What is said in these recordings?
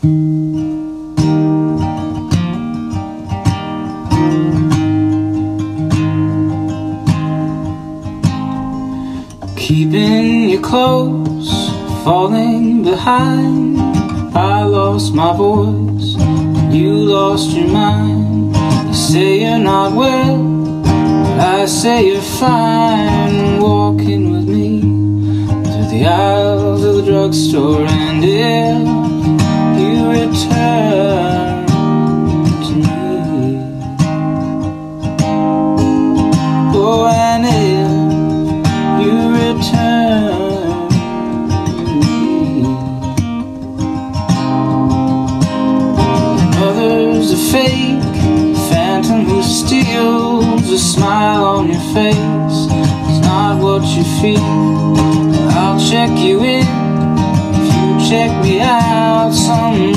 Keeping you close, falling behind. I lost my voice, you lost your mind. You say you're not well, but I say you're fine. Walking with me through the aisles of the drugstore, and if return to me, oh, and if you return to me. Fake phantom who steals a smile on your face. It's not what you feel. I'll check you in if you check me out. Some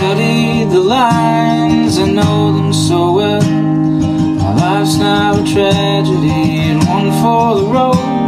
studied the lines, I know them so well. My life's now a tragedy, and one for the road,